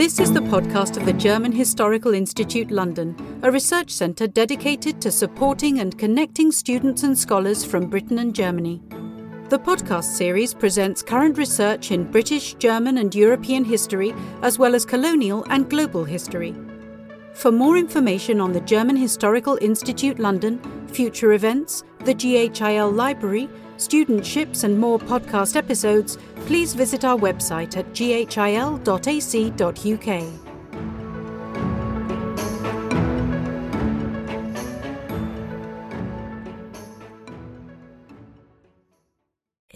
This is the podcast of the German Historical Institute London, a research centre dedicated to supporting and connecting students and scholars from Britain and Germany. The podcast series presents current research in British, German, and European history, as well as colonial and global history. For more information on the German Historical Institute London, future events, the GHIL Library, studentships, and more podcast episodes, please visit our website at ghil.ac.uk.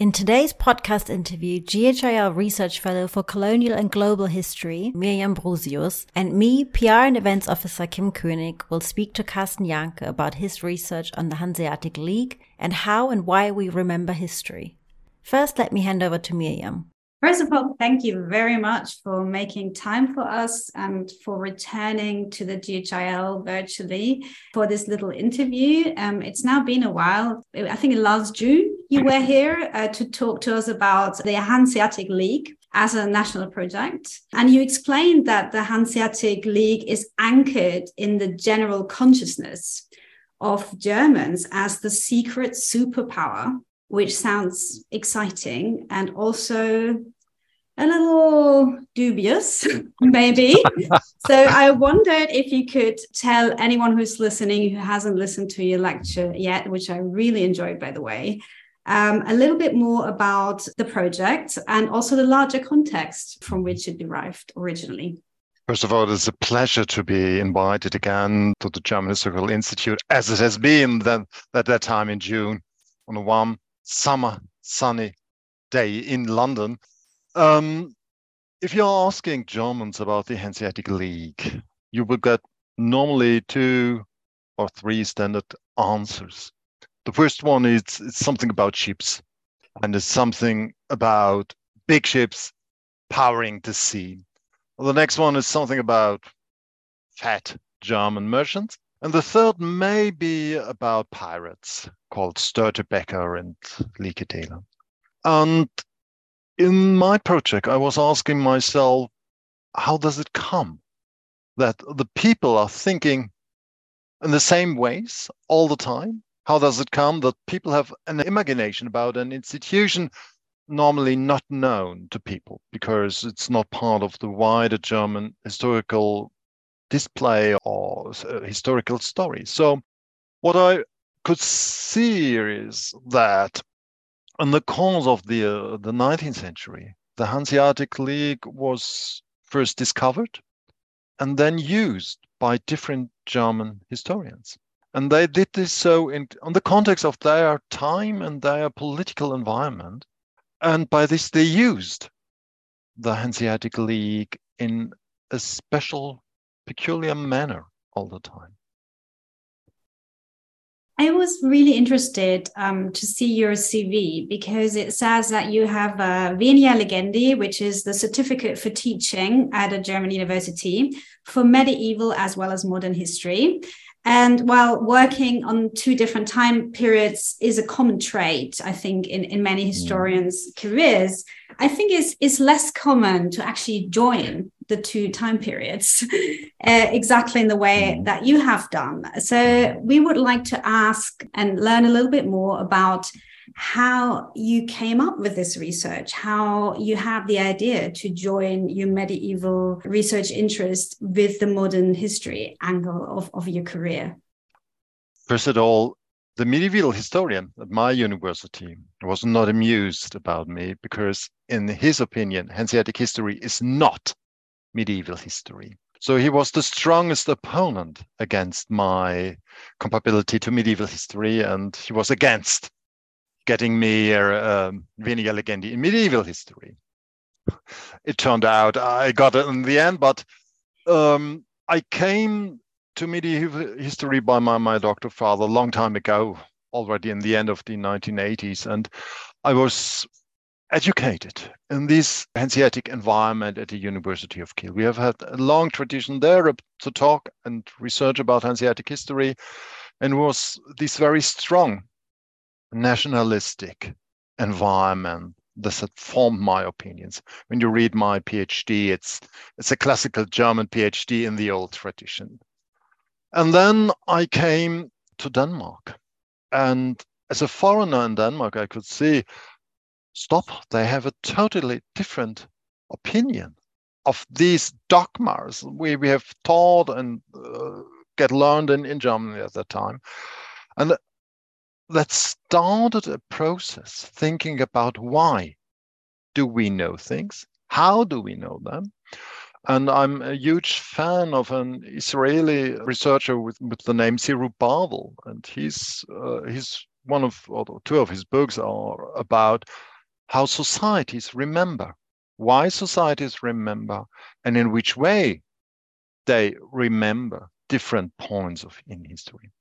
In today's podcast interview, GHIL Research Fellow for Colonial and Global History, Mirjam Brusius, and me, PR and Events Officer Kim König, will speak to Carsten Jahnke about his research on the Hanseatic League and how and why we remember history. First, let me hand over to Miriam. First of all, thank you very much for making time for us and for returning to the GHIL virtually for this little interview. Um, it's now been a while. I think it last June you were here uh, to talk to us about the Hanseatic League as a national project. And you explained that the Hanseatic League is anchored in the general consciousness of Germans as the secret superpower which sounds exciting and also a little dubious, maybe. so I wondered if you could tell anyone who's listening who hasn't listened to your lecture yet, which I really enjoyed, by the way, um, a little bit more about the project and also the larger context from which it derived originally. First of all, it's a pleasure to be invited again to the German Historical Institute, as it has been that, at that time in June on a warm summer sunny day in London. Um, if you're asking Germans about the Hanseatic League, you will get normally two or three standard answers. The first one is it's something about ships, and it's something about big ships powering the sea. The next one is something about fat German merchants. And the third may be about pirates called Störtebeker and Likedeeler. And in my project, I was asking myself, how does it come that the people are thinking in the same ways all the time? How does it come that people have an imagination about an institution normally not known to people because it's not part of the wider German historical display or uh, historical story? So, what I could see is that in the course of the uh, the 19th century, the Hanseatic League was first discovered and then used by different German historians. And they did this so in on the context of their time and their political environment. And by this, they used the Hanseatic League in a special, peculiar manner all the time. I was really interested um, to see your CV because it says that you have a Venia Legendi, which is the certificate for teaching at a German university for medieval as well as modern history. And while working on two different time periods is a common trait, I think, in, in many mm. historians' careers, I think it's, it's less common to actually join the two time periods uh, exactly in the way mm. that you have done. So we would like to ask and learn a little bit more about how you came up with this research, how you have the idea to join your medieval research interest with the modern history angle of, of your career. First of all, the medieval historian at my university was not amused about me because, in his opinion, Hanseatic history is not medieval history. So he was the strongest opponent against my compatibility to medieval history, and he was against getting me uh, um, Venia Legendi in medieval history. It turned out I got it in the end, but um, I came to medieval history by my, my doctor father a long time ago, already in the end of the 1980s. And I was educated in this Hanseatic environment at the University of Kiel. We have had a long tradition there uh, to talk and research about Hanseatic history and was this very strong nationalistic environment this had formed my opinions. When you read my PhD, it's it's a classical German PhD in the old tradition. And then I came to Denmark. And as a foreigner in Denmark, I could see, stop, they have a totally different opinion of these dogmas we, we have taught and uh, get learned in, in Germany at that time. And that started a process thinking about why do we know things? How do we know them? And I'm a huge fan of an Israeli researcher with, with the name Zerubavel, and he's uh, he's one of or two of his books are about how societies remember, why societies remember, and in which way they remember different points of in history.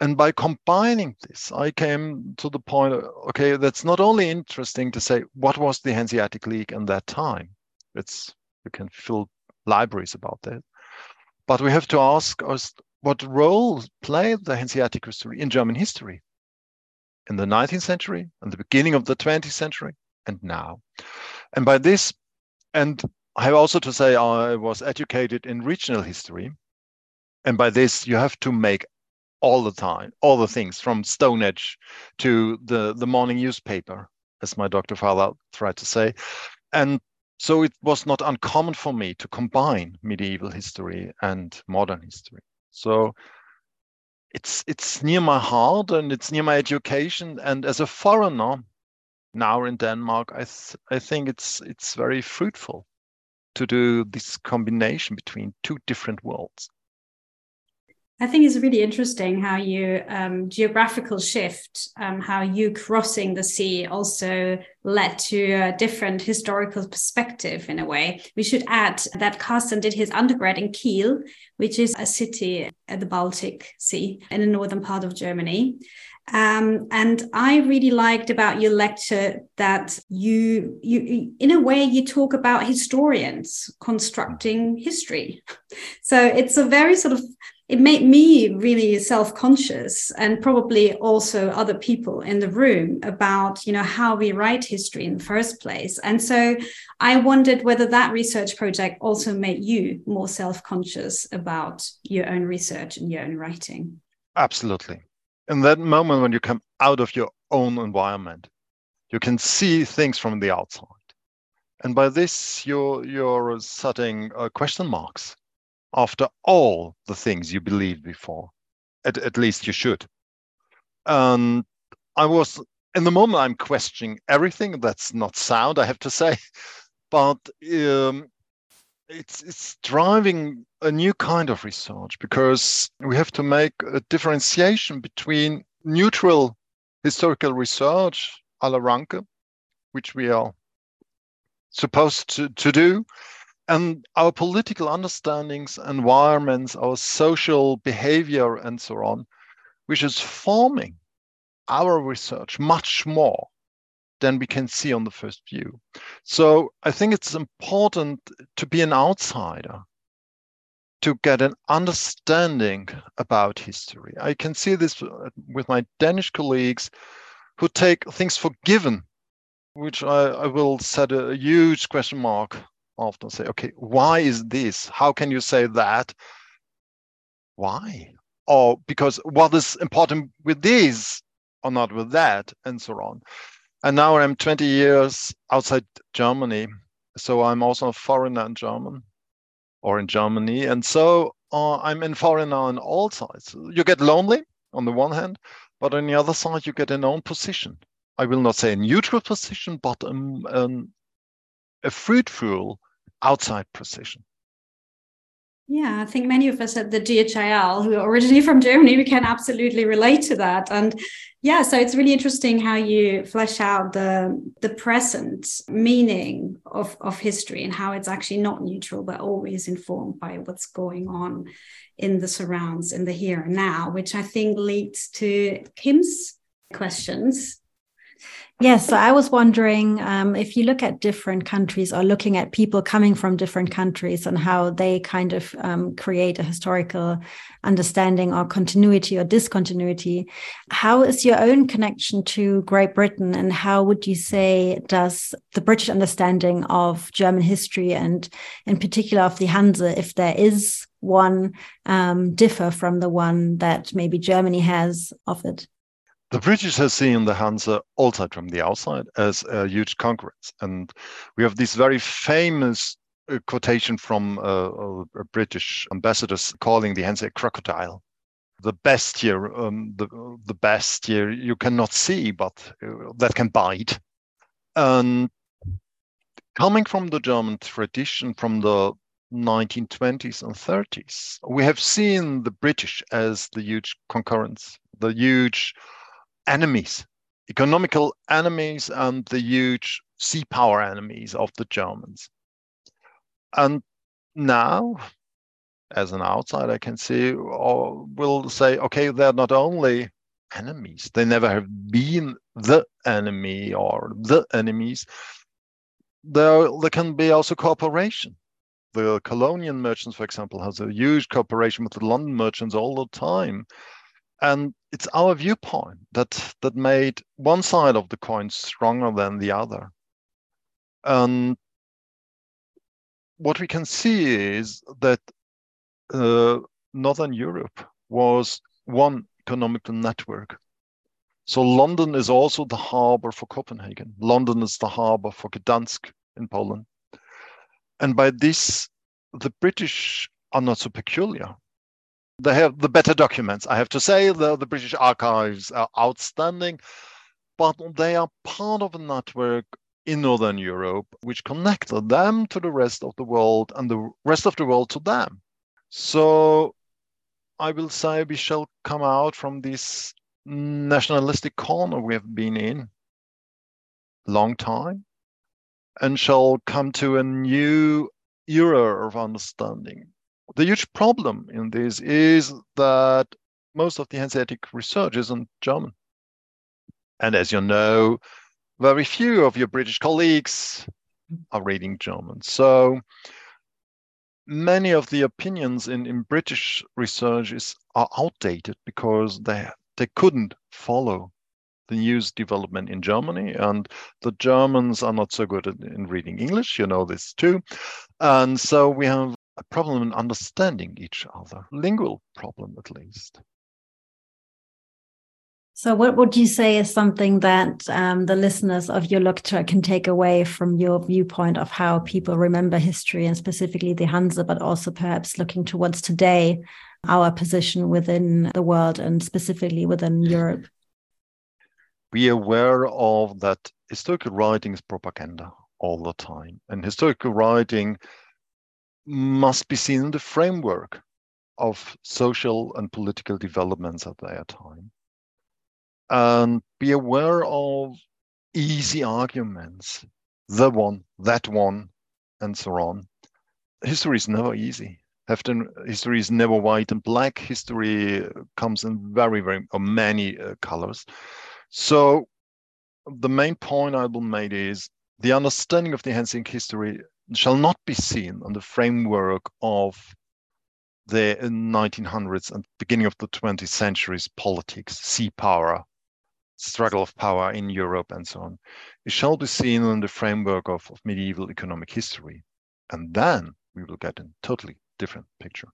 And by combining this, I came to the point, okay, that's not only interesting to say what was the Hanseatic League in that time. It's you can fill libraries about that. But we have to ask us what role played the Hanseatic history in German history in the 19th century, and the beginning of the 20th century, and now. And by this, and I have also to say I was educated in regional history. And by this, you have to make all the time, all the things from Stone Age to the, the morning newspaper, as my doctor father tried to say. And so it was not uncommon for me to combine medieval history and modern history. So it's it's near my heart and it's near my education. And as a foreigner now in Denmark, I th- I think it's it's very fruitful to do this combination between two different worlds. I think it's really interesting how you um, geographical shift, um, how you crossing the sea also led to a different historical perspective in a way. We should add that Carsten did his undergrad in Kiel, which is a city at the Baltic Sea in the northern part of Germany. Um, and I really liked about your lecture that you, you, in a way, you talk about historians constructing history. So it's a very sort of it made me really self-conscious and probably also other people in the room about you know how we write history in the first place. And so i wondered whether that research project also made you more self-conscious about your own research and your own writing. Absolutely. In that moment when you come out of your own environment you can see things from the outside. And by this you're you're setting uh, question marks after all the things you believed before. At, at least you should. And I was, in the moment, I'm questioning everything. That's not sound, I have to say. But um, it's, it's driving a new kind of research because we have to make a differentiation between neutral historical research a la Ranke, which we are supposed to, to do, and our political understandings, environments, our social behavior, and so on, which is forming our research much more than we can see on the first view. So I think it's important to be an outsider to get an understanding about history. I can see this uh, with my Danish colleagues who take things for given, which I, I will set a huge question mark often say, okay, why is this? How can you say that? Why? Or because what is important with this or not with that, and so on. And now I'm 20 years outside Germany. So I'm also a foreigner in German or in Germany. And so uh, I'm in foreigner on all sides. You get lonely on the one hand, but on the other side, you get an own position. I will not say a neutral position, but um, um, a fruitful outside precision. Yeah, I think many of us at the DHIL who are originally from Germany, we can absolutely relate to that. And yeah, so it's really interesting how you flesh out the the present meaning of, of history and how it's actually not neutral, but always informed by what's going on in the surrounds, in the here and now, which I think leads to Kim's questions Yes, so I was wondering um, if you look at different countries or looking at people coming from different countries and how they kind of um, create a historical understanding or continuity or discontinuity, how is your own connection to Great Britain and how would you say does the British understanding of German history and in particular of the Hanse, if there is one, um, differ from the one that maybe Germany has of it? The British have seen the Hansa also from the outside as a huge concurrence. And we have this very famous uh, quotation from uh, a British ambassador calling the Hansa a crocodile. The best year, um, the, the best year you cannot see, but uh, that can bite. And coming from the German tradition from the 1920s and 30s, we have seen the British as the huge concurrence, the huge enemies, economical enemies, and the huge sea power enemies of the Germans. And now, as an outsider, I can see or will say, okay, they're not only enemies, they never have been the enemy or the enemies. There, there can be also cooperation. The Cologne merchants, for example, has a huge cooperation with the London merchants all the time and it's our viewpoint that that made one side of the coin stronger than the other. And what we can see is that uh, northern europe was one economical network. So london is also the harbor for copenhagen. London is the harbor for gdansk in poland. And by this the british are not so peculiar they have the better documents. I have to say, the, the British archives are outstanding, but they are part of a network in Northern Europe which connected them to the rest of the world and the rest of the world to them. So I will say we shall come out from this nationalistic corner we have been in long time and shall come to a new era of understanding the huge problem in this is that most of the Hanseatic research is in German. And as you know, very few of your British colleagues are reading German. So many of the opinions in, in British research is, are outdated because they, they couldn't follow the news development in Germany. And the Germans are not so good in, in reading English, you know this too. And so we have a problem in understanding each other, lingual problem at least. So, what would you say is something that um, the listeners of your lecture can take away from your viewpoint of how people remember history and specifically the Hansa, but also perhaps looking towards today, our position within the world and specifically within Europe? Be aware of that historical writing is propaganda all the time, and historical writing must be seen in the framework of social and political developments at their time. And be aware of easy arguments, the one, that one, and so on. History is never easy. history is never white and black. History comes in very, very or many uh, colors. So the main point I will make is the understanding of the Hanseatic history shall not be seen on the framework of the 1900s and beginning of the 20th century's politics, sea power, struggle of power in Europe, and so on. It shall be seen in the framework of, of medieval economic history. And then we will get a totally different picture.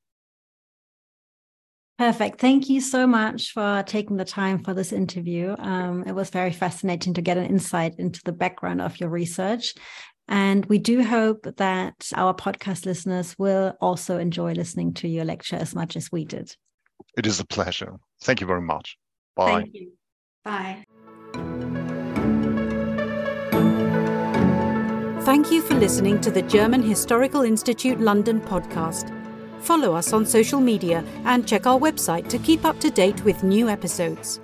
Perfect. Thank you so much for taking the time for this interview. Um, it was very fascinating to get an insight into the background of your research. And we do hope that our podcast listeners will also enjoy listening to your lecture as much as we did. It is a pleasure. Thank you very much. Bye. Thank you. Bye. Thank you for listening to the German Historical Institute London podcast. Follow us on social media and check our website to keep up to date with new episodes.